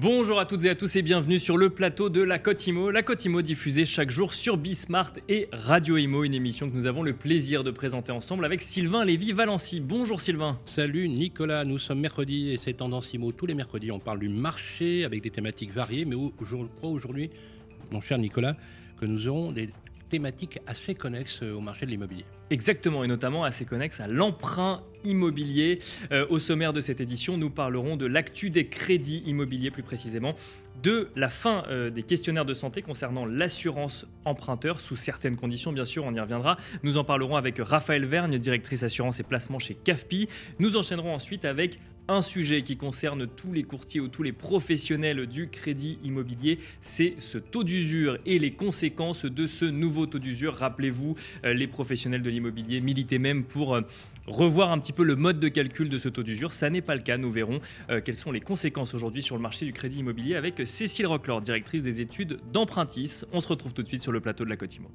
Bonjour à toutes et à tous et bienvenue sur le plateau de la Côte Imo. La Côte Imo diffusée chaque jour sur Bismart et Radio Imo, une émission que nous avons le plaisir de présenter ensemble avec Sylvain Lévy-Valency. Bonjour Sylvain. Salut Nicolas, nous sommes mercredi et c'est Tendance Imo. Tous les mercredis, on parle du marché avec des thématiques variées, mais je crois aujourd'hui, mon cher Nicolas, que nous aurons des thématiques assez connexes au marché de l'immobilier. Exactement, et notamment assez connexe à l'emprunt immobilier. Euh, au sommaire de cette édition, nous parlerons de l'actu des crédits immobiliers plus précisément, de la fin euh, des questionnaires de santé concernant l'assurance emprunteur, sous certaines conditions bien sûr, on y reviendra. Nous en parlerons avec Raphaël Vergne, directrice assurance et placement chez CAFPI. Nous enchaînerons ensuite avec un sujet qui concerne tous les courtiers ou tous les professionnels du crédit immobilier, c'est ce taux d'usure et les conséquences de ce nouveau taux d'usure. Rappelez-vous, euh, les professionnels de l'immobilier militaient même pour euh, revoir un petit peu le mode de calcul de ce taux d'usure. Ça n'est pas le cas. Nous verrons euh, quelles sont les conséquences aujourd'hui sur le marché du crédit immobilier avec Cécile Rocklor, directrice des études d'Empruntis. On se retrouve tout de suite sur le plateau de la Cotimo.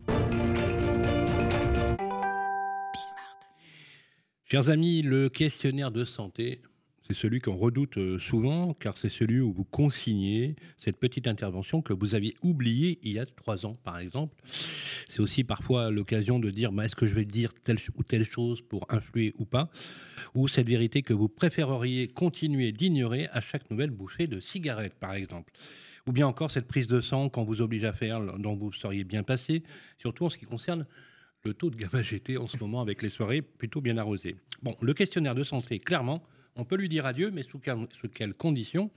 Chers amis, le questionnaire de santé c'est celui qu'on redoute euh, souvent, car c'est celui où vous consignez cette petite intervention que vous aviez oubliée il y a trois ans, par exemple. C'est aussi parfois l'occasion de dire bah, est-ce que je vais dire telle ou telle chose pour influer ou pas Ou cette vérité que vous préféreriez continuer d'ignorer à chaque nouvelle bouffée de cigarette, par exemple. Ou bien encore cette prise de sang qu'on vous oblige à faire, dont vous seriez bien passé, surtout en ce qui concerne le taux de gamma GT en ce moment avec les soirées plutôt bien arrosées. Bon, le questionnaire de santé, clairement, on peut lui dire adieu, mais sous, quelles conditions?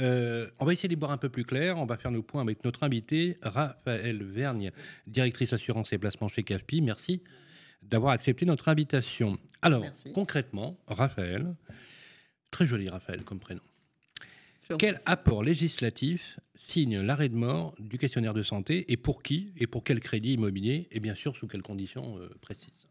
Euh, on va essayer d'y boire un peu plus clair. On va faire nos points avec notre invité, Raphaël Vergne, directrice assurance et placement chez CAFPI. Merci d'avoir accepté notre invitation. Alors, concrètement, Raphaël, très joli Raphaël comme prénom. Quel apport législatif signe l'arrêt de mort du questionnaire de santé et pour qui et pour quel crédit immobilier et bien sûr sous quelles conditions euh, précises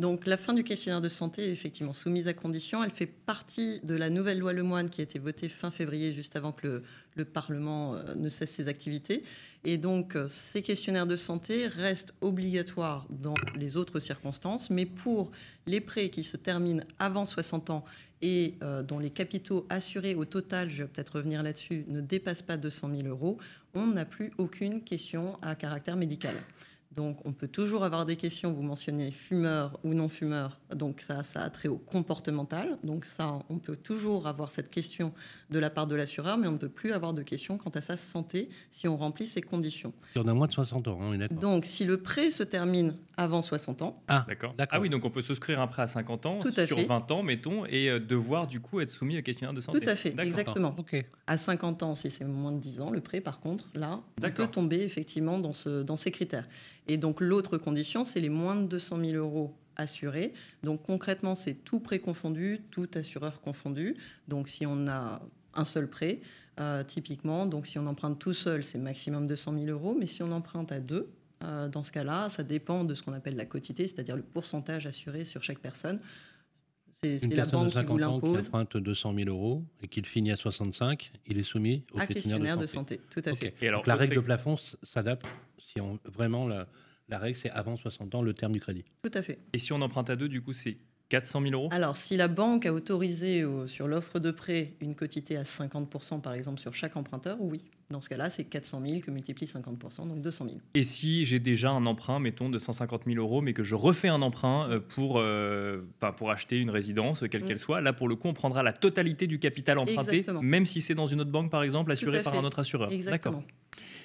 donc la fin du questionnaire de santé est effectivement soumise à condition. Elle fait partie de la nouvelle loi Lemoine qui a été votée fin février, juste avant que le, Parlement euh, ne cesse ses activités. Et donc euh, ces questionnaires de santé restent obligatoires dans les autres circonstances, mais pour les prêts qui se terminent avant 60 ans et euh, dont les capitaux assurés au total, je vais peut-être revenir là-dessus, ne dépassent pas 200 000 euros, on n'a plus aucune question à caractère médical. Donc, on peut toujours avoir des questions. Vous mentionnez fumeur ou non fumeur. Donc, ça, ça a trait au comportemental. Donc, ça, on peut toujours avoir cette question de la part de l'assureur, mais on ne peut plus avoir de questions quant à sa santé si on remplit ces conditions. On a moins de 60 ans, hein, Donc, si le prêt se termine avant 60 ans. Ah, d'accord. Ah oui, donc on peut souscrire un prêt à 50 ans, sur 20 ans, mettons, et euh, devoir du coup être soumis au questionnaire de santé. Tout à fait, exactement. À 50 ans, si c'est moins de 10 ans, le prêt, par contre, là, on peut tomber effectivement dans, ce, dans ces critères. Et donc l'autre condition, c'est les moins de 200 000 euros assurés. Donc concrètement, c'est tout prêt confondu, tout assureur confondu. Donc si on a un seul prêt, euh, typiquement, donc si on emprunte tout seul, c'est maximum 200 000 euros. Mais si on emprunte à deux, euh, dans ce cas-là, ça dépend de ce qu'on appelle la quotité, c'est-à-dire le pourcentage assuré sur chaque personne. C'est la banque qui vous l'impose. Qui emprunte 200 000 euros et qu'il finit à 65, il est soumis au questionnaire, de, santé. Tout à fait. Et alors, la règle de plafond s'adapte si on, vraiment la, la règle c'est avant 60 ans le terme du crédit. Tout à fait. Et si on emprunte à deux, du coup, c'est 400 000 euros? Alors, si la banque a autorisé sur l'offre de prêt une quotité à 50%, par exemple, sur chaque emprunteur, oui. Dans ce cas-là, c'est 400 000 que multiplie 50%, donc 200 000. Et si j'ai déjà un emprunt, mettons, de 150 000 euros, mais que je refais un emprunt euh, pour, euh, pour acheter une résidence, quelle mm. qu'elle soit, là, pour le coup, on prendra la totalité du capital emprunté, même si c'est dans une autre banque, par exemple, assuré par un autre assureur. Exactement.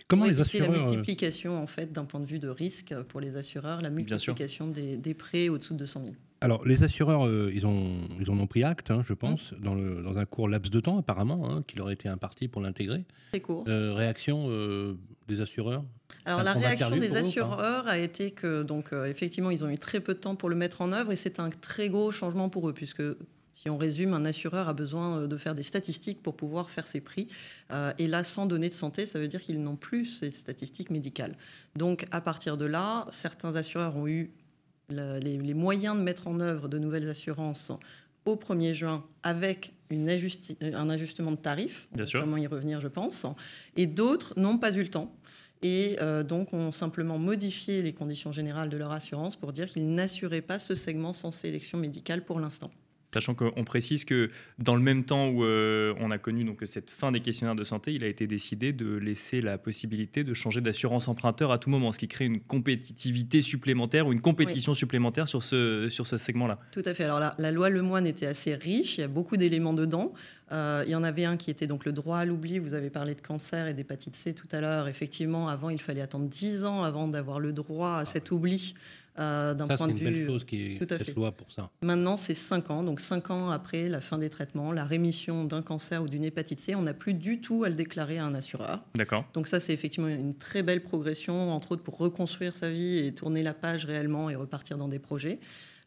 Comment les assureurs La euh, multiplication, en fait, d'un point de vue de risque pour les assureurs, la multiplication des, des, prêts au-dessous de 200 000. Alors, les assureurs, euh, ils, ont, ils en ont pris acte, hein, je pense, dans, le, dans, un court laps de temps, apparemment, hein, qui leur était imparti pour l'intégrer. Très court. Euh, réaction des assureurs? Alors la réaction des assureurs a été que donc effectivement ils ont eu très peu de temps pour le mettre en œuvre et c'est un très gros changement pour eux puisque si on résume, un assureur a besoin euh, de faire des statistiques pour pouvoir faire ses prix. Euh, et là, sans données de santé, ça veut dire qu'ils n'ont plus ces statistiques médicales. Donc, à partir de là, certains assureurs ont eu les, moyens de mettre en œuvre de nouvelles assurances au 1er juin avec une un ajustement de tarifs. Bien sûr. y revenir, je pense. Et d'autres n'ont pas eu le temps et euh, donc ont simplement modifié les conditions générales de leur assurance pour dire qu'ils n'assuraient pas ce segment sans sélection médicale pour l'instant. Sachant qu'on précise que dans le même temps où euh, on a connu donc cette fin des questionnaires de santé, il a été décidé de laisser la possibilité de changer d'assurance emprunteur à tout moment, ce qui crée une compétitivité supplémentaire ou une compétition supplémentaire sur ce, sur ce segment-là. Tout à fait. Alors la, la loi Lemoine était assez riche, il y a beaucoup d'éléments dedans. Euh, il y en avait un qui était donc le droit à l'oubli. Vous avez parlé de cancer et d'hépatite C tout à l'heure. Effectivement, avant, il fallait attendre 10 ans avant d'avoir le droit à cet oubli. Euh, d'un point de vue. C'est une belle chose qui est Tout à fait. loi pour ça. Maintenant, c'est 5 ans. Donc 5 ans après la fin des traitements, la rémission d'un cancer ou d'une hépatite C, on n'a plus du tout à le déclarer à un assureur. D'accord. Donc ça, c'est effectivement une très belle progression, entre autres pour reconstruire sa vie et tourner la page réellement et repartir dans des projets.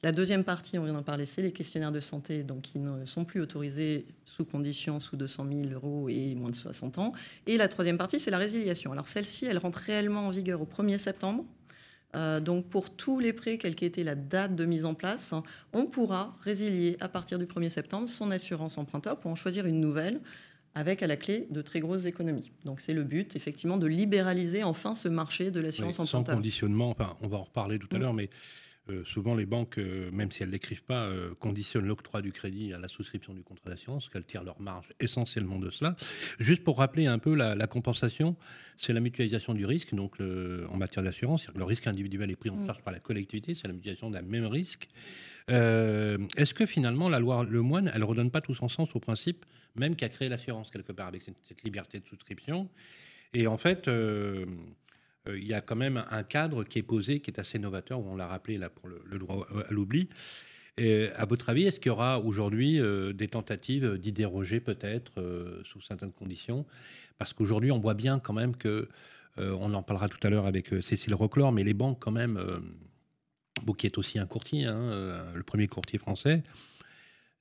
La deuxième partie, on vient d'en parler, c'est les questionnaires de santé, donc qui ne sont plus autorisés sous conditions sous 200 000 euros et moins de 60 ans. Et la troisième partie, c'est la résiliation. Alors celle-ci, elle rentre réellement en vigueur au 1er septembre. Euh, donc pour tous les prêts, quelle qu'ait été la date de mise en place, on pourra résilier à partir du 1er septembre son assurance emprunteur pour en choisir une nouvelle avec à la clé de très grosses économies. Donc c'est le but, effectivement, de libéraliser enfin ce marché de l'assurance emprunteur. Sans conditionnement, enfin, on va en reparler tout à mm. l'heure, mais euh, souvent, les banques, euh, même si elles ne l'écrivent pas, euh, conditionnent l'octroi du crédit à la souscription du contrat d'assurance, qu'elles tirent leur marge essentiellement de cela. Juste pour rappeler un peu la, compensation, c'est la mutualisation du risque, donc en matière d'assurance, le risque individuel est pris en mm. charge par la collectivité, c'est la mutualisation d'un même risque. Est-ce que finalement, la loi Le Moine, elle ne redonne pas tout son sens au principe même qui a créé l'assurance quelque part avec cette, cette, liberté de souscription? Et en fait euh, il y a quand même un cadre qui est posé, qui est assez novateur, on l'a rappelé là pour le, droit à l'oubli. Et à votre avis, est-ce qu'il y aura aujourd'hui euh, des tentatives d'y déroger peut-être euh, sous certaines conditions? Parce qu'aujourd'hui, on voit bien quand même que, on en parlera tout à l'heure avec Cécile Roclor, mais les banques quand même, qui est aussi un courtier, hein, le premier courtier français,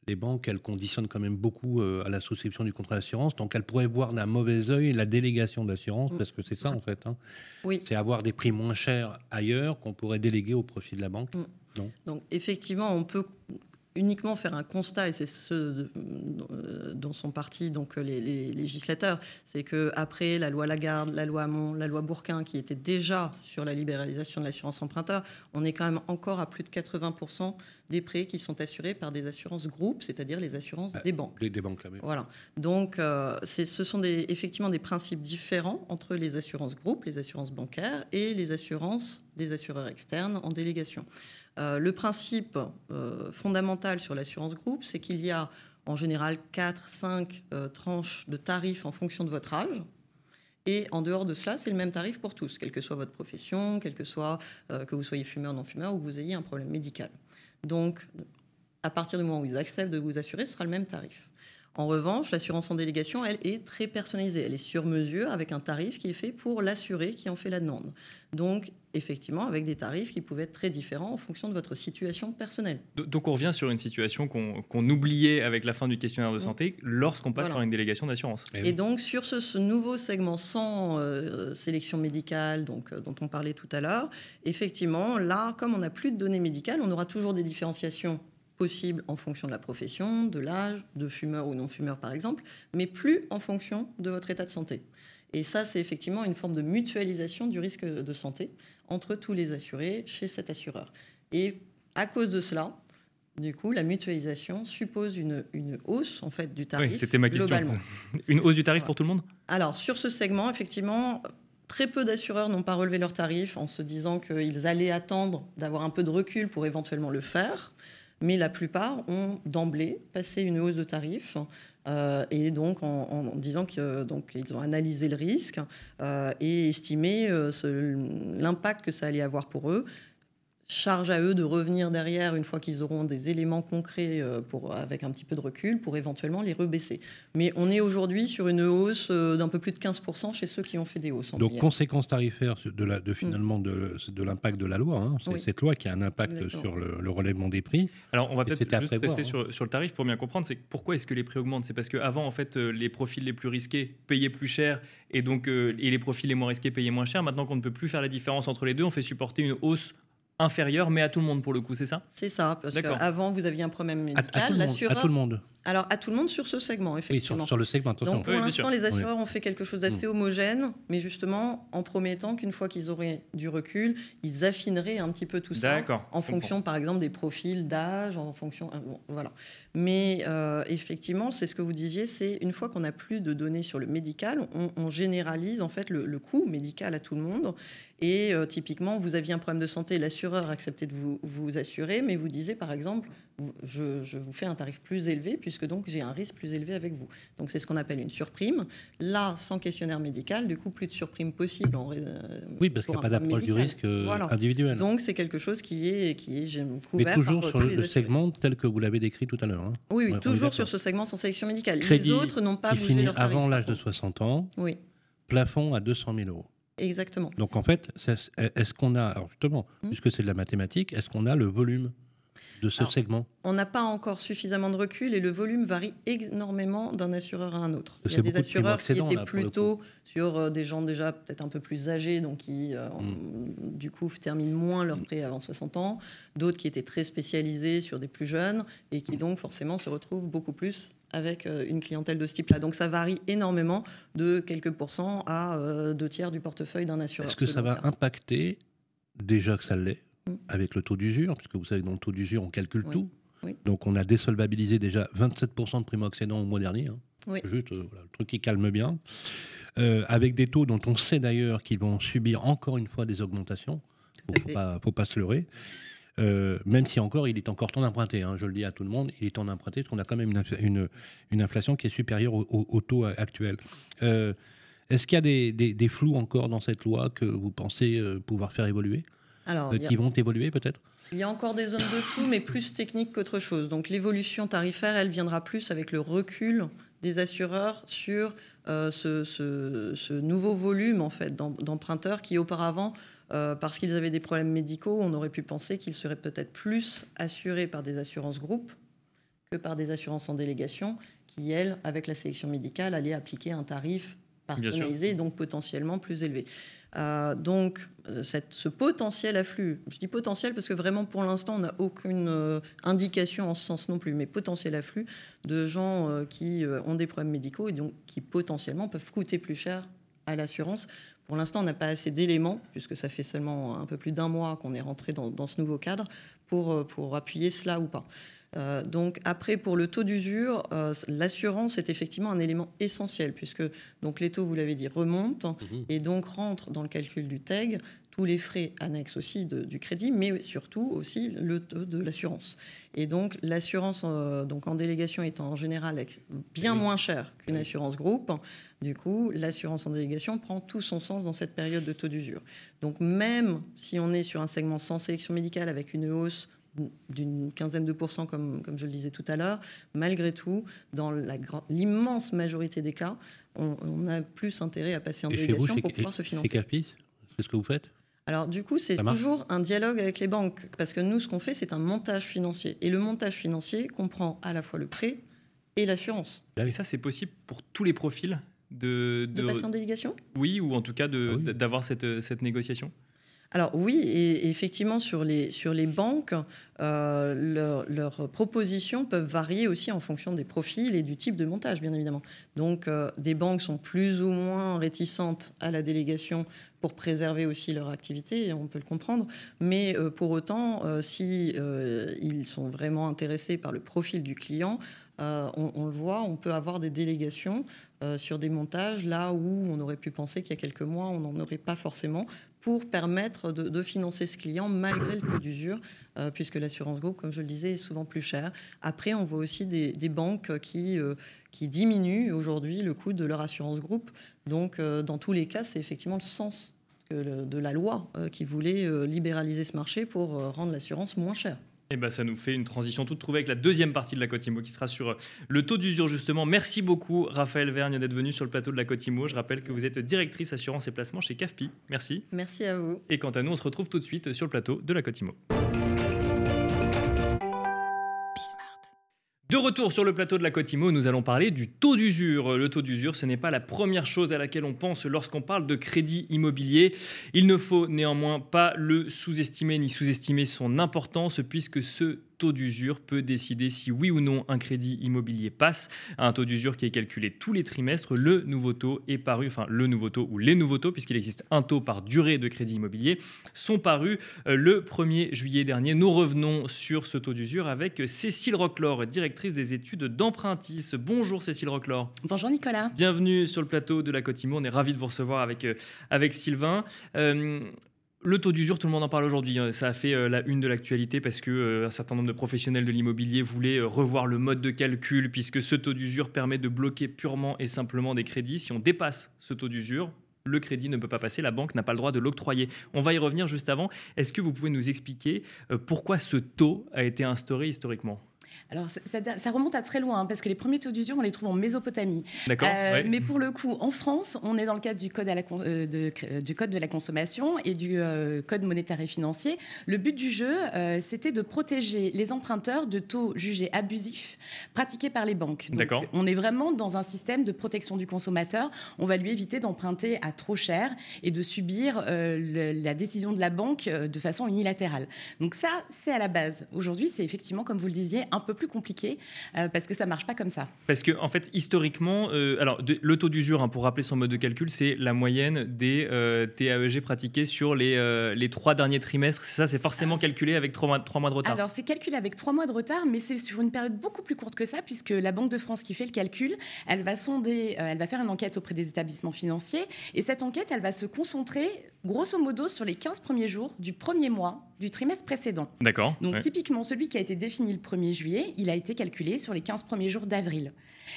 les banques, elles conditionnent quand même beaucoup euh, à la souscription du contrat d'assurance. Donc, elles pourraient voir d'un mauvais œil la délégation d'assurance, mm. parce que c'est ça, en fait. Hein. Oui. C'est avoir des prix moins chers ailleurs qu'on pourrait déléguer au profit de la banque. Mm. Non Donc, effectivement, on peut uniquement faire un constat, et c'est ce dont sont partis donc les, législateurs, c'est que après la loi Lagarde, la loi Hamon, la loi Bourquin, qui était déjà sur la libéralisation de l'assurance emprunteur, on est quand même encore à plus de 80% des prêts qui sont assurés par des assurances groupes, c'est-à-dire les assurances ah, des banques. des banques, là, Voilà. Donc, euh, ce sont des, effectivement des principes différents entre les assurances groupes, les assurances bancaires et les assurances des assureurs externes en délégation. Euh, le principe euh, fondamental sur l'assurance groupe, c'est qu'il y a en général 4, 5 euh, tranches de tarifs en fonction de votre âge. Et en dehors de cela, c'est le même tarif pour tous, quelle que soit votre profession, quel que soit que vous soyez fumeur, non fumeur ou que vous ayez un problème médical. Donc, à partir du moment où ils acceptent de vous assurer, ce sera le même tarif. En revanche, l'assurance en délégation, elle, est très personnalisée. Elle est sur mesure avec un tarif qui est fait pour l'assuré qui en fait la demande. Donc, effectivement, avec des tarifs qui pouvaient être très différents en fonction de votre situation personnelle. Donc, on revient sur une situation qu'on oubliait avec la fin du questionnaire de santé lorsqu'on passe par une délégation d'assurance. Et, donc, sur ce, nouveau segment sans euh, sélection médicale, donc, euh, dont on parlait tout à l'heure, effectivement, là, comme on n'a plus de données médicales, on aura toujours des différenciations possible en fonction de la profession, de l'âge, de fumeur ou non fumeur par exemple, mais plus en fonction de votre état de santé. Et ça, c'est effectivement une forme de mutualisation du risque de santé entre tous les assurés chez cet assureur. Et à cause de cela, du coup, la mutualisation suppose une, une hausse en fait du tarif. Oui, c'était ma question. Une hausse du tarif pour tout le monde? Alors sur ce segment, effectivement, très peu d'assureurs n'ont pas relevé leur tarif en se disant qu'ils allaient attendre d'avoir un peu de recul pour éventuellement le faire mais la plupart ont d'emblée passé une hausse de tarifs. Euh, et donc en, disant qu'ils ont analysé le risque euh, et estimé euh, l'impact que ça allait avoir pour eux, charge à eux de revenir derrière une fois qu'ils auront des éléments concrets euh, pour, avec un petit peu de recul pour éventuellement les rebaisser. Mais on est aujourd'hui sur une hausse euh, d'un peu plus de 15% chez ceux qui ont fait des hausses. Donc conséquence tarifaire de, la, de finalement de, de l'impact de la loi. Hein. C'est cette loi qui a un impact sur le, relèvement des prix. Alors on va peut-être juste rester hein. sur, le tarif pour bien comprendre. C'est pourquoi est-ce que les prix augmentent? C'est parce qu'avant en fait euh, les profils les plus risqués payaient plus cher et donc et les profils les moins risqués payaient moins cher. Maintenant qu'on ne peut plus faire la différence entre les deux, on fait supporter une hausse inférieur, mais à tout le monde pour le coup, c'est ça? C'est ça, parce qu'avant, vous aviez un problème médical. À, tout, le monde, Alors, à tout le monde sur ce segment, Oui, effectivement. sur, sur le segment, attention. Donc pour Oui, l'instant, les assureurs ont fait quelque chose d'assez homogène, mais justement en promettant qu'une fois qu'ils auraient du recul, ils affineraient un petit peu tout ça D'accord, en fonction, par exemple, des profils d'âge, en fonction, euh, bon, voilà. Mais euh, effectivement, c'est ce que vous disiez, c'est une fois qu'on n'a plus de données sur le médical, on, on généralise en fait le, le coût médical à tout le monde. Et euh, typiquement, vous aviez un problème de santé, l'assureur acceptait de vous, vous assurer, mais vous disiez par exemple, je, je vous fais un tarif plus élevé puisque donc j'ai un risque plus élevé avec vous. Donc c'est ce qu'on appelle une surprime. Là, sans questionnaire médical, du coup, plus de surprime possible. En, euh, Oui, parce qu'il n'y a pas d'approche du risque euh, Voilà. individuel. Donc c'est quelque chose qui est, qui est j'ai- Mais couvert toujours par sur le, segment tel que vous l'avez décrit tout à l'heure. hein. Oui, Ouais, toujours sur ce segment sans sélection médicale. Crédit les autres n'ont pas qui bougé finit leur tarif. avant l'âge de par contre. 60 ans, Oui, plafond à 200 000 euros. exactement. Donc en fait, est-ce qu'on a, alors justement, Hmm. puisque c'est de la mathématique, est-ce qu'on a le volume de ce Alors, segment On n'a pas encore suffisamment de recul et le volume varie énormément d'un assureur à un autre. Il y a des assureurs qui étaient là, plutôt sur euh, des gens déjà peut-être un peu plus âgés, donc qui euh, Mm. du coup terminent moins leur prêt avant 60 ans. D'autres qui étaient très spécialisés sur des plus jeunes et qui donc forcément se retrouvent beaucoup plus avec euh, une clientèle de ce type-là. Donc ça varie énormément de quelques pourcents à euh, deux tiers du portefeuille d'un assureur. Est-ce que ça va impacter, déjà que ça l'est. Avec le taux d'usure, puisque vous savez que dans le taux d'usure, on calcule Oui. tout. Oui. Donc on a désolvabilisé déjà 27% de primo-accédants au mois dernier. hein. Oui. Juste euh, voilà, le truc qui calme bien. Euh, avec des taux dont on sait d'ailleurs qu'ils vont subir encore une fois des augmentations. Il ne faut pas, faut pas se leurrer. Euh, même si encore, il est encore temps d'emprunter. hein, je le dis à tout le monde, il est temps d'emprunter parce qu'on a quand même une, infla- une- une inflation qui est supérieure au, au- au taux actuel. Est-ce qu'il y a des, des- des flous encore dans cette loi que vous pensez pouvoir faire évoluer, Alors, euh, il y a- qui vont évoluer peut-être Il y a encore des zones de flou, mais plus techniques qu'autre chose. Donc l'évolution tarifaire, elle viendra plus avec le recul des assureurs sur euh, ce, ce- ce nouveau volume en fait d'em- d'emprunteurs qui auparavant, euh, parce qu'ils avaient des problèmes médicaux, on aurait pu penser qu'ils seraient peut-être plus assurés par des assurances groupes que par des assurances en délégation, qui elles, avec la sélection médicale, allaient appliquer un tarif personnalisé, donc potentiellement plus élevé. Euh, donc, euh, ce potentiel afflux, je dis potentiel parce que vraiment pour l'instant, on n'a aucune euh, indication en ce sens non plus, mais potentiel afflux de gens qui ont des problèmes médicaux et donc qui potentiellement peuvent coûter plus cher à l'assurance. Pour l'instant, on n'a pas assez d'éléments, puisque ça fait seulement un peu plus d'un mois qu'on est rentré dans, dans ce nouveau cadre, pour, pour appuyer cela ou pas. Euh, donc après, pour le taux d'usure, euh, l'assurance est effectivement un élément essentiel, puisque donc les taux, vous l'avez dit, remontent Mhm. et donc rentrent dans le calcul du TEG tous les frais annexes aussi de- du crédit, mais surtout aussi le taux de l'assurance. Et donc l'assurance euh, donc en délégation étant en général bien moins chère qu'une assurance groupe, du coup l'assurance en délégation prend tout son sens dans cette période de taux d'usure. Donc même si on est sur un segment sans sélection médicale avec une hausse d'une quinzaine de pourcents, comme, comme je le disais tout à l'heure, malgré tout, dans l'immense majorité des cas, on, on a plus intérêt à passer en Et chez vous, délégation pour pouvoir se financer. Capis, c'est ce que vous faites? Alors du coup, c'est toujours un dialogue avec les banques, parce que nous, ce qu'on fait, c'est un montage financier. Et le montage financier comprend à la fois le prêt et l'assurance. Et ça, c'est possible pour tous les profils de, De de- passer en délégation? Oui ou en tout cas de- Ah oui. d'avoir cette, cette négociation? Alors oui, et effectivement, sur les, sur les banques, euh, leur- leurs propositions peuvent varier aussi en fonction des profils et du type de montage, bien évidemment. Donc euh, des banques sont plus ou moins réticentes à la délégation pour préserver aussi leur activité, et on peut le comprendre. Mais euh, pour autant, si ils sont vraiment intéressés par le profil du client, on, on le voit, on peut avoir des délégations sur des montages là où on aurait pu penser qu'il y a quelques mois, on n'en aurait pas forcément pour permettre de, financer ce client malgré le taux d'usure, euh, puisque l'assurance groupe, comme je le disais, est souvent plus chère. Après, on voit aussi des, banques qui, euh, qui diminuent aujourd'hui le coût de leur assurance groupe. Donc, euh, dans tous les cas, c'est effectivement le sens de la loi qui voulait libéraliser ce marché pour rendre l'assurance moins chère. Et ben, ça nous fait une transition toute trouvée avec la deuxième partie de la Cotimo qui sera sur euh, le taux d'usure justement. Merci beaucoup Raphaël Vergne d'être venu sur le plateau de la Cotimo. Je rappelle que vous êtes directrice assurance et placement chez CAFPI. Merci. Merci à vous. Et quant à nous, on se retrouve tout de suite sur le plateau de la Cotimo. De retour sur le plateau de la Cotimo, nous allons parler du taux d'usure. Le taux d'usure, ce n'est pas la première chose à laquelle on pense lorsqu'on parle de crédit immobilier. Il ne faut néanmoins pas le sous-estimer ni sous-estimer son importance puisque ce taux d'usure peut décider si oui ou non un crédit immobilier passe. Un taux d'usure qui est calculé tous les trimestres. Le nouveau taux est paru, enfin le nouveau taux ou les nouveaux taux, puisqu'il existe un taux par durée de crédit immobilier, sont parus euh, le 1er juillet dernier. Nous revenons sur ce taux d'usure avec Cécile Roclor, directrice des études d'Empruntis. Bonjour Cécile Roclor. Bonjour Nicolas. Bienvenue sur le plateau de la Cotimo. On est ravis de vous recevoir avec, euh, avec Sylvain. Euh, le taux d'usure, tout le monde en parle aujourd'hui. Hein. Ça a fait euh, la une de l'actualité parce que euh, un certain nombre de professionnels de l'immobilier voulaient euh, revoir le mode de calcul puisque ce taux d'usure permet de bloquer purement et simplement des crédits. Si on dépasse ce taux d'usure, le crédit ne peut pas passer, la banque n'a pas le droit de l'octroyer. On va y revenir juste avant. Est-ce que vous pouvez nous expliquer pourquoi ce taux a été instauré historiquement? Alors, ça, remonte à très loin, hein, parce que les premiers taux d'usure, on les trouve en Mésopotamie. D'accord. Euh, mais pour le coup, en France, on est dans le cadre du code, euh, de, du code de la consommation et du euh, code monétaire et financier. Le but du jeu, c'était de protéger les emprunteurs de taux jugés abusifs pratiqués par les banques. D'accord. On est vraiment dans un système de protection du consommateur. On va lui éviter d'emprunter à trop cher et de subir la décision de la banque de façon unilatérale. Donc ça, c'est à la base. Aujourd'hui, c'est effectivement, comme vous le disiez, un peu plus compliqué euh, parce que ça marche pas comme ça. Parce que en fait, historiquement, euh, alors le taux d'usure, hein, pour rappeler son mode de calcul, c'est la moyenne des euh, TAEG pratiqués sur les, les trois derniers trimestres. Ça, c'est forcément calculé avec trois mois, trois mois de retard. Alors c'est calculé avec trois mois de retard, mais c'est sur une période beaucoup plus courte que ça, puisque la Banque de France qui fait le calcul, elle va sonder, elle va faire une enquête auprès des établissements financiers, et cette enquête, elle va se concentrer grosso modo sur les 15 premiers jours du premier mois du trimestre précédent. D'accord. Donc typiquement, celui qui a été défini le 1er juillet, il a été calculé sur les 15 premiers jours d'avril.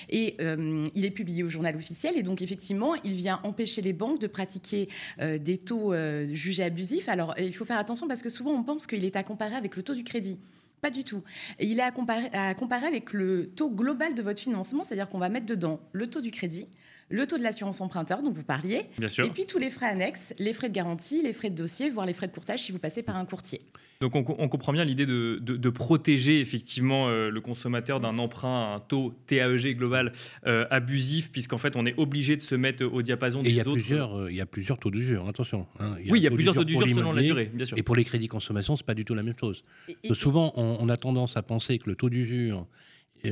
Et euh, il est publié au journal officiel. Et donc, effectivement, il vient empêcher les banques de pratiquer euh, des taux euh, jugés abusifs. Alors, il faut faire attention parce que souvent, on pense qu'il est à comparer avec le taux du crédit. Pas du tout. Il est à comparer, à comparer avec le taux global de votre financement, c'est-à-dire qu'on va mettre dedans le taux du crédit, le taux de l'assurance emprunteur dont vous parliez, et puis tous les frais annexes, les frais de garantie, les frais de dossier, voire les frais de courtage si vous passez par un courtier. Donc on, comprend bien l'idée de, protéger effectivement euh, le consommateur d'un emprunt à un taux TAEG global euh, abusif, puisqu'en fait on est obligé de se mettre au diapason des et y a autres. Plusieurs, euh, il y a plusieurs taux d'usure, attention. Hein. oui, il y a plusieurs taux d'usure selon la durée, bien sûr. Et pour les crédits consommation, c'est pas du tout la même chose. souvent, on, a tendance à penser que le taux d'usure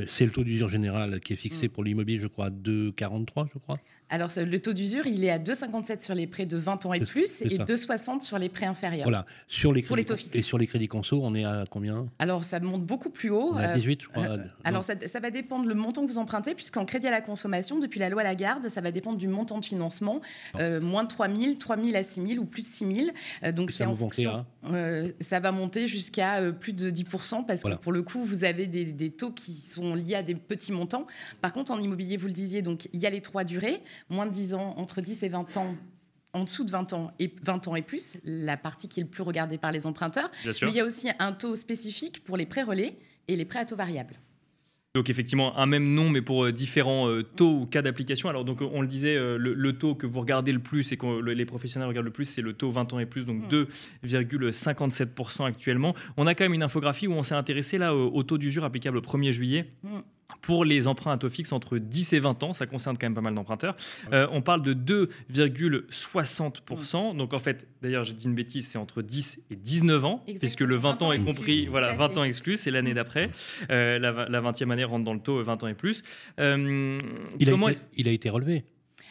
c'est le taux d'usure général qui est fixé mm. pour l'immobilier, je crois, à 2,43, je crois. Alors, le taux d'usure, il est à 2,57 sur les prêts de 20 ans et plus et 2,60 sur les prêts inférieurs. Voilà. Sur les crédits, Et sur les crédits conso, on est à combien? Alors, ça monte beaucoup plus haut. On est à 18, je crois. Euh, alors, ça, va dépendre le montant que vous empruntez, puisqu'en crédit à la consommation, depuis la loi Lagarde, ça va dépendre du montant de financement. Euh, moins de 3 000, 3 000 à 6 000 ou plus de 6 000. Euh, donc, c'est en fonction. ça va monter jusqu'à plus de 10 parce que pour le coup, vous avez des, des, taux qui sont liés à des petits montants. Par contre, en immobilier, vous le disiez, donc il y a les trois durées, moins de 10 ans entre 10 et 20 ans en dessous de 20 ans et 20 ans et plus, la partie qui est le plus regardée par les emprunteurs. Mais il y a aussi un taux spécifique pour les prêts relais et les prêts à taux variables. Donc effectivement, un même nom, mais pour euh, différents euh, taux ou cas d'application. Alors donc on le disait, euh, le, taux que vous regardez le plus et que les professionnels regardent le plus, c'est le taux 20 ans et plus, donc 2,57% mm. actuellement. On a quand même une infographie où on s'est intéressé là au, taux d'usure applicable au 1er juillet. Mm pour les emprunts à taux fixe entre 10 et 20 ans, ça concerne quand même pas mal d'emprunteurs, euh, on parle de 2,60%. Donc en fait, d'ailleurs j'ai dit une bêtise, c'est entre 10 et 19 ans, puisque le 20 ans est compris, voilà, 20 ans exclus, c'est l'année d'après. Euh, la, 20e année rentre dans le taux 20 ans et plus. Euh, il, a été, il a été relevé.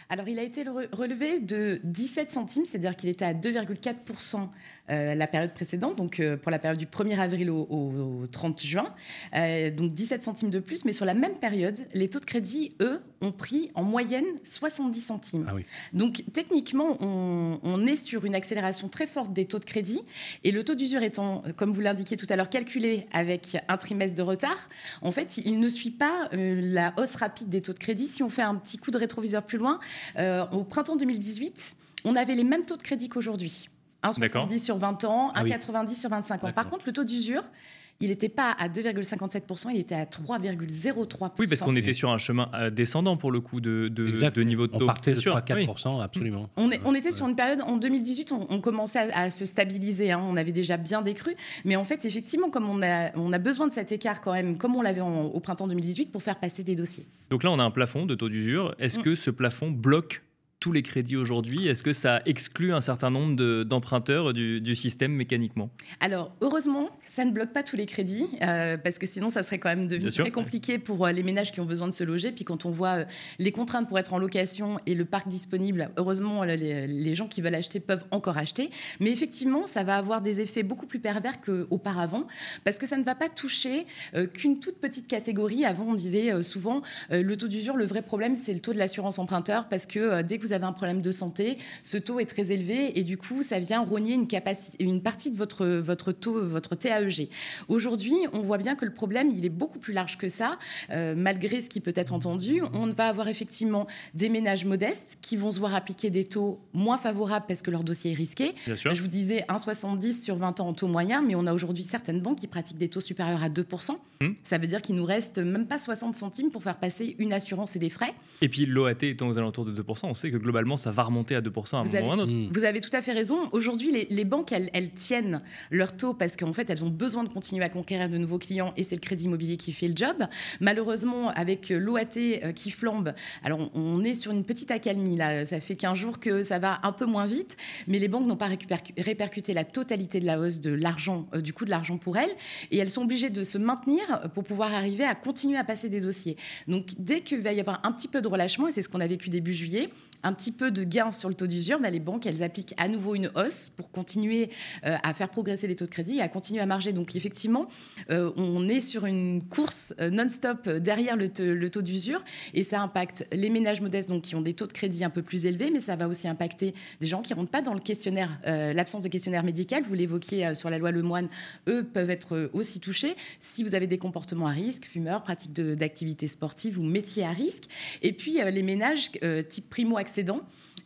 Alors, il a été relevé de 17 centimes, c'est-à-dire qu'il était à 2,4% euh, la période précédente, donc euh, pour la période du 1er avril au, 30 juin. Euh, donc 17 centimes de plus, mais sur la même période, les taux de crédit, eux, ont pris en moyenne 70 centimes. Ah donc techniquement, on, est sur une accélération très forte des taux de crédit, et le taux d'usure étant, comme vous l'indiquiez tout à l'heure, calculé avec un trimestre de retard, en fait, il ne suit pas la hausse rapide des taux de crédit. Si on fait un petit coup de rétroviseur plus loin, au printemps 2018, on avait les mêmes taux de crédit qu'aujourd'hui. 1,70 sur 20 ans, 1,90 ah sur 25 ans. Par contre, le taux d'usure, il n'était pas à 2,57%, il était à 3,03%. Oui, parce qu'on était sur un chemin euh, descendant pour le coup de, de, niveau de taux. On partait de 3-4%, absolument. On, on était sur une période, en 2018, on, commençait à, se stabiliser, hein. on avait déjà bien décru, mais en fait, effectivement, comme on a, on a besoin de cet écart quand même, comme on l'avait au printemps 2018, pour faire passer des dossiers. Donc là, on a un plafond de taux d'usure. Est-ce mm. que ce plafond bloque tous les crédits aujourd'hui Est-ce que ça exclut un certain nombre d'emprunteurs du, système mécaniquement? Alors, heureusement, ça ne bloque pas tous les crédits, euh, parce que sinon, ça serait quand même devenu très compliqué pour euh, les ménages qui ont besoin de se loger. Puis quand on voit euh, les contraintes pour être en location et le parc disponible, heureusement, les, gens qui veulent acheter peuvent encore acheter. Mais effectivement, ça va avoir des effets beaucoup plus pervers qu'auparavant, parce que ça ne va pas toucher qu'une toute petite catégorie. Avant, on disait souvent, le taux d'usure, le vrai problème, c'est le taux de l'assurance emprunteur, parce que dès que vous avez un problème de santé, ce taux est très élevé et du coup, ça vient rogner une, capacité, une partie de votre, votre taux, votre TAEG. Aujourd'hui, on voit bien que le problème, il est beaucoup plus large que ça, euh, malgré ce qui peut être entendu. On va avoir effectivement des ménages modestes qui vont se voir appliquer des taux moins favorables parce que leur dossier est risqué. Je vous disais 1,70 sur 20 ans en taux moyen, mais on a aujourd'hui certaines banques qui pratiquent des taux supérieurs à 2%. Hmm. Ça veut dire qu'il nous reste même pas 60 centimes pour faire passer une assurance et des frais. Et puis l'OAT étant aux alentours de 2%, on sait que globalement, ça va remonter à 2% à un vous moment un autre. Vous avez tout à fait raison. Aujourd'hui, les, banques, elles, elles, tiennent leur taux parce qu'en fait, elles ont besoin de continuer à conquérir de nouveaux clients et c'est le crédit immobilier qui fait le job. Malheureusement, avec l'OAT euh, qui flambe, alors on est sur une petite accalmie là. Ça fait 15 jours que ça va un peu moins vite, mais les banques n'ont pas répercuté la totalité de la hausse de l'argent, euh, du coût de l'argent pour elles, et elles sont obligées de se maintenir pour pouvoir arriver à continuer à passer des dossiers. Donc dès qu'il va y avoir un petit peu de relâchement, et c'est ce qu'on a vécu début juillet, un petit peu de gain sur le taux d'usure, bah, les banques, elles appliquent à nouveau une hausse pour continuer euh, à faire progresser les taux de crédit et à continuer à marger. Donc effectivement, euh, on est sur une course euh, non-stop derrière le, taux d'usure et ça impacte les ménages modestes donc, qui ont des taux de crédit un peu plus élevés, mais ça va aussi impacter des gens qui ne rentrent pas dans le questionnaire, l'absence de questionnaire médical. Vous l'évoquiez sur la loi Lemoine, eux peuvent être aussi touchés si vous avez des comportements à risque, fumeurs, pratiques d'activités sportives ou métiers à risque. Et puis les ménages type primo-accès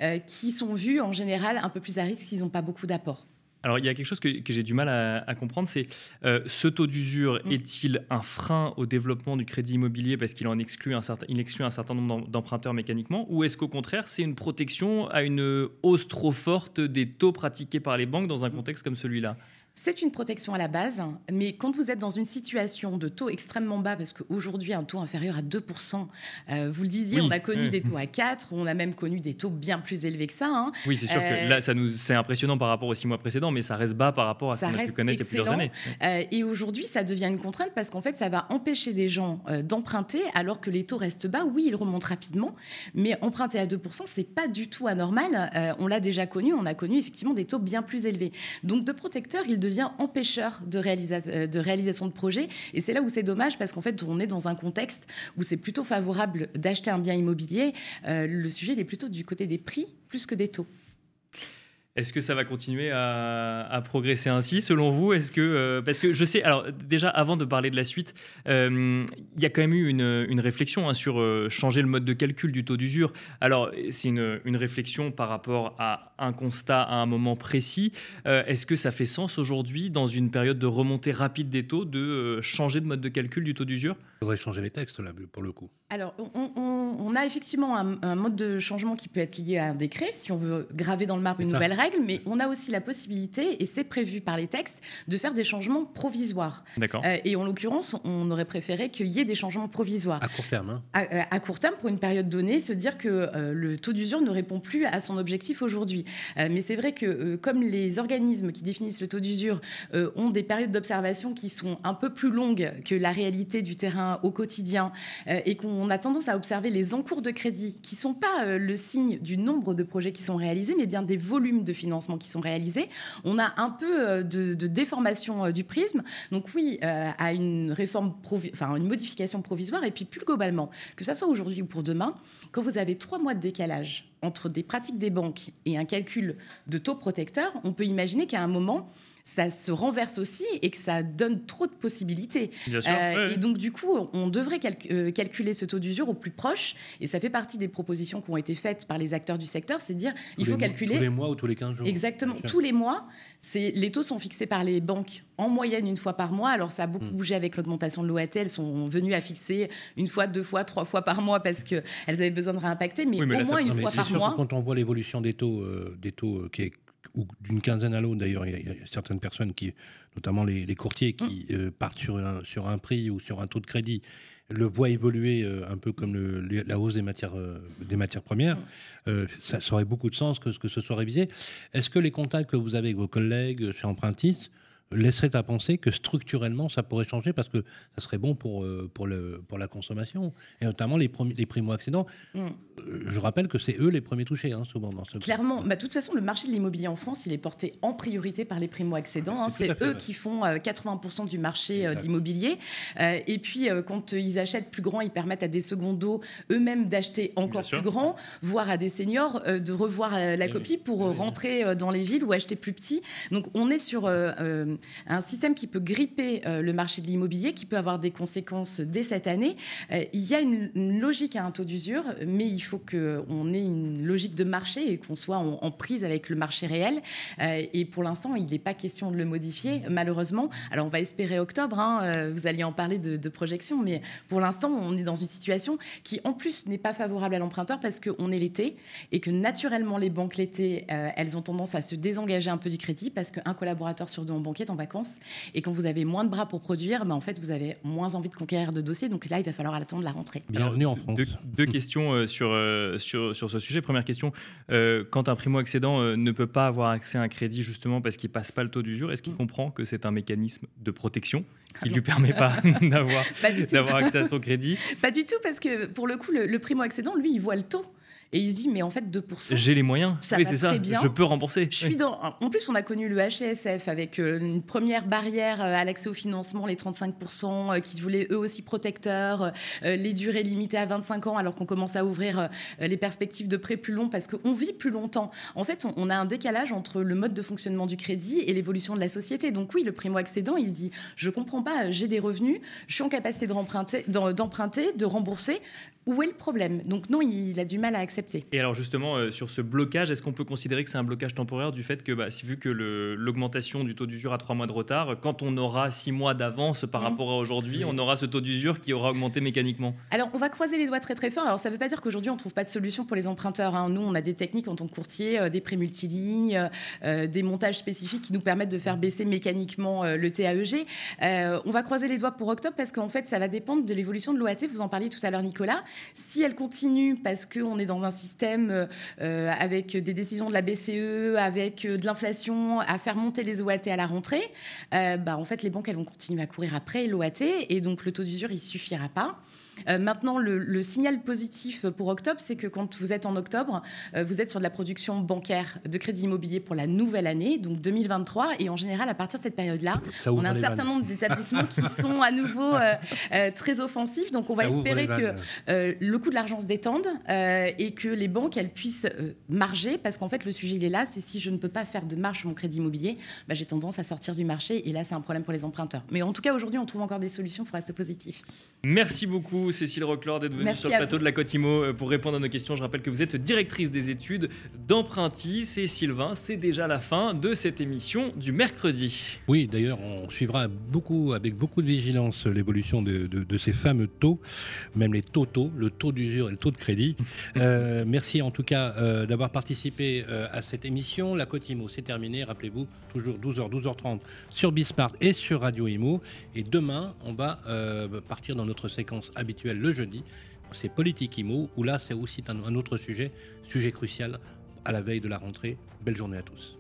euh, qui sont vus en général un peu plus à risque s'ils n'ont pas beaucoup d'apports. Alors, il y a quelque chose que, j'ai du mal à, comprendre, c'est euh, ce taux d'usure mm. est-il un frein au développement du crédit immobilier parce qu'il en exclut un certain, il exclut un certain nombre d'emprunteurs mécaniquement, ou est-ce qu'au contraire, c'est une protection à une hausse trop forte des taux pratiqués par les banques dans un mm. contexte comme celui-là? C'est une protection à la base, mais quand vous êtes dans une situation de taux extrêmement bas, parce qu'aujourd'hui, un taux inférieur à 2%, euh, vous le disiez, on a connu des taux à 4, on a même connu des taux bien plus élevés que ça. Hein. Oui, c'est sûr que euh, là, ça nous, c'est impressionnant par rapport aux six mois précédents, mais ça reste bas par rapport à ce qu'on a pu connaître il y a plusieurs années. Euh, et aujourd'hui, ça devient une contrainte parce qu'en fait, ça va empêcher des gens d'emprunter alors que les taux restent bas. Oui, ils remontent rapidement, mais emprunter à 2%, c'est pas du tout anormal. on l'a déjà connu, on a connu effectivement des taux bien plus élevés. Donc, de protecteurs, il devient empêcheur de, euh, réalisation de projet. Et c'est là où c'est dommage parce qu'en fait, on est dans un contexte où c'est plutôt favorable d'acheter un bien immobilier. Euh, le sujet il est plutôt du côté des prix plus que des taux. Est-ce que ça va continuer à, progresser ainsi, selon vous? Est-ce que euh, parce que je sais, alors déjà avant de parler de la suite, euh, il y a quand même eu une, réflexion hein, sur euh, changer le mode de calcul du taux d'usure. Alors c'est une, une, réflexion par rapport à un constat à un moment précis. Est-ce que ça fait sens aujourd'hui, dans une période de remontée rapide des taux, de changer de mode de calcul du taux d'usure? Il faudrait changer les textes là pour le coup. Alors on, a effectivement un, mode de changement qui peut être lié à un décret, si on veut graver dans le marbre une nouvelle règle, mais on a aussi la possibilité, et c'est prévu par les textes, de faire des changements provisoires. D'accord. Euh, et en l'occurrence, on aurait préféré qu'il y ait des changements provisoires. À court terme. Hein. Euh, à, court terme, pour une période donnée, se dire que euh, le taux d'usure ne répond plus à son objectif aujourd'hui. mais c'est vrai que comme les organismes qui définissent le taux d'usure ont des périodes d'observation qui sont un peu plus longues que la réalité du terrain au quotidien, et qu'on a tendance à observer les encours de crédit, qui ne sont pas le signe du nombre de projets qui sont réalisés, mais bien des volumes de financement qui sont réalisés, on a un peu euh, de, déformation euh, du prisme. Donc oui, euh, à une réforme, une modification provisoire, et puis plus globalement, que ça soit aujourd'hui ou pour demain, quand vous avez trois mois de décalage entre des pratiques des banques et un calcul de taux protecteur, on peut imaginer qu'à un moment, ça se renverse aussi et que ça donne trop de possibilités. Euh, et donc, du coup, on devrait euh, calculer ce taux d'usure au plus proche. Et ça fait partie des propositions qui ont été faites par les acteurs du secteur. C'est dire, il faut calculer. Tous les mois ou tous les 15 jours Exactement, tous les mois. Les taux sont fixés par les banques en moyenne une fois par mois. Alors, ça a beaucoup hmm. bougé avec l'augmentation de l'OAT. Elles sont venues à fixer une fois, deux fois, trois fois par mois parce qu'elles avaient besoin de réimpacter. Mais, au moins une fois par mois. quand on voit l'évolution des taux, euh, des taux qui est ou d'une quinzaine à l'autre. D'ailleurs, il, y, a certaines personnes qui, notamment les, courtiers, qui mm. euh, partent sur un, sur un prix ou sur un taux de crédit le voit évoluer un peu comme la hausse des matières, des matières premières, mm. ça, ça, aurait beaucoup de sens que, que ce soit révisé. Est-ce que les contacts que vous avez avec vos collègues chez Empruntis laisserait à penser que structurellement ça pourrait changer parce que ça serait bon pour, euh, pour, le, pour la consommation et notamment les, les primo-accédants. Mm. Euh, je rappelle que c'est eux les premiers touchés, hein, souvent dans ce Clairement, bah, de toute façon, le marché de l'immobilier en France, il est porté en priorité par les primo-accédants. Hein. C'est eux qui font 80% euh, du marché de l'immobilier. et puis, quand ils achètent plus grand, ils permettent à des secondos eux-mêmes d'acheter encore plus grand, voire à des seniors de revoir la eh copie pour rentrer dans les villes ou acheter plus petit. Donc, on est sur un système qui peut gripper euh, le marché de l'immobilier, qui peut avoir des conséquences dès cette année. Euh, il y a une, logique à un taux d'usure, mais il faut qu'on ait une logique de marché et qu'on soit en, prise avec le marché réel. Euh, et pour l'instant, il n'est pas question de le modifier, malheureusement. Alors, on va espérer octobre. Hein, vous alliez en parler de, de projection, mais pour l'instant, on est dans une situation qui, en plus, n'est pas favorable à l'emprunteur parce qu'on est l'été et que naturellement, les banques l'été, elles ont tendance à se désengager un peu du crédit parce qu'un collaborateur sur deux en banquier en vacances. Et quand vous avez moins de bras pour produire, ben, en fait, vous avez moins envie de conquérir de dossiers. Donc là, il va falloir attendre la rentrée. Bienvenue en France. Deux, questions euh, sur, euh, sur, sur ce sujet. Première question, euh, quand un primo-accédant ne peut pas avoir accès à un crédit justement parce qu'il passe pas le taux d'usure, est-ce qu'il mm. comprend que c'est un mécanisme de protection qui ne ah lui permet pas d'avoir accès à son crédit? Pas du tout, parce que pour le coup, le, le primo-accédant, lui, il voit le taux. Et il se dit, mais en fait, 2%. J'ai les moyens. Ça oui, c'est ça. Je peux rembourser. Je suis dans... En plus, on a connu le HSF avec euh, une première barrière euh, à l'accès au financement, les 35%, euh, qui voulaient eux aussi protecteurs, les durées limitées à 25 ans, alors qu'on commence à ouvrir les perspectives de prêt plus long parce qu'on vit plus longtemps. En fait, on a un décalage entre le mode de fonctionnement du crédit et l'évolution de la société. Donc oui, le primo-accédant, il se dit, je comprends pas, j'ai des revenus, je suis en capacité d'emprunter, de rembourser. Où est le problème? Donc non, il a du mal à accepter. Et alors justement, euh, sur ce blocage, est-ce qu'on peut considérer que c'est un blocage temporaire du fait que, bah, vu que l'augmentation du taux d'usure a trois mois de retard, quand on aura six mois d'avance par mmh. rapport à aujourd'hui, on aura ce taux d'usure qui aura augmenté mécaniquement? Alors on va croiser les doigts très très fort. Alors ça ne veut pas dire qu'aujourd'hui on ne trouve pas de solution pour les emprunteurs. Hein. Nous, on a des techniques en tant que courtier, euh, des prêts multilignes, euh, des montages spécifiques qui nous permettent de faire baisser mécaniquement le TAEG. on va croiser les doigts pour octobre parce qu'en fait, ça va dépendre de l'évolution de l'OAT. Vous en parliez tout à l'heure, Nicolas. Si elle continue parce qu'on est dans un système euh, avec des décisions de la BCE, avec euh, de l'inflation, à faire monter les OAT à la rentrée, euh, bah, en fait, les banques, elles vont continuer à courir après l'OAT et donc le taux d'usure, il suffira pas. Euh, maintenant, le, signal positif pour octobre, c'est que quand vous êtes en octobre, euh, vous êtes sur de la production bancaire de crédit immobilier pour la nouvelle année, donc 2023. Et en général, à partir de cette période-là, on a un certain nombre d'établissements qui sont à nouveau euh, très offensifs. Donc, on va espérer que le coût de l'argent se détende et que les banques, elles puissent marger. Parce qu'en fait, le sujet, il est là. C'est si je ne peux pas faire de marge sur mon crédit immobilier, bah, j'ai tendance à sortir du marché. Et là, c'est un problème pour les emprunteurs. Mais en tout cas, aujourd'hui, on trouve encore des solutions. Il faut rester positif. Merci beaucoup. Cécile Roclore, d'être venue sur le plateau de la Cotimo euh, pour répondre à nos questions. Je rappelle que vous êtes directrice des études d'Empruntis. Et Sylvain, c'est déjà la fin de cette émission du mercredi. Oui, d'ailleurs, on suivra beaucoup, avec beaucoup de vigilance l'évolution de, ces fameux taux, même les taux taux, le taux d'usure et le taux de crédit. Euh, merci en tout cas euh, d'avoir participé à cette émission. La Cotimo, c'est terminé. Rappelez-vous, toujours 12h, 12h30 sur Bismart et sur Radio Imo. Et demain, on va partir dans notre séquence habituelle le jeudi. C'est Politique Imo, où là, c'est aussi un, autre sujet, sujet crucial à la veille de la rentrée. Belle journée à tous.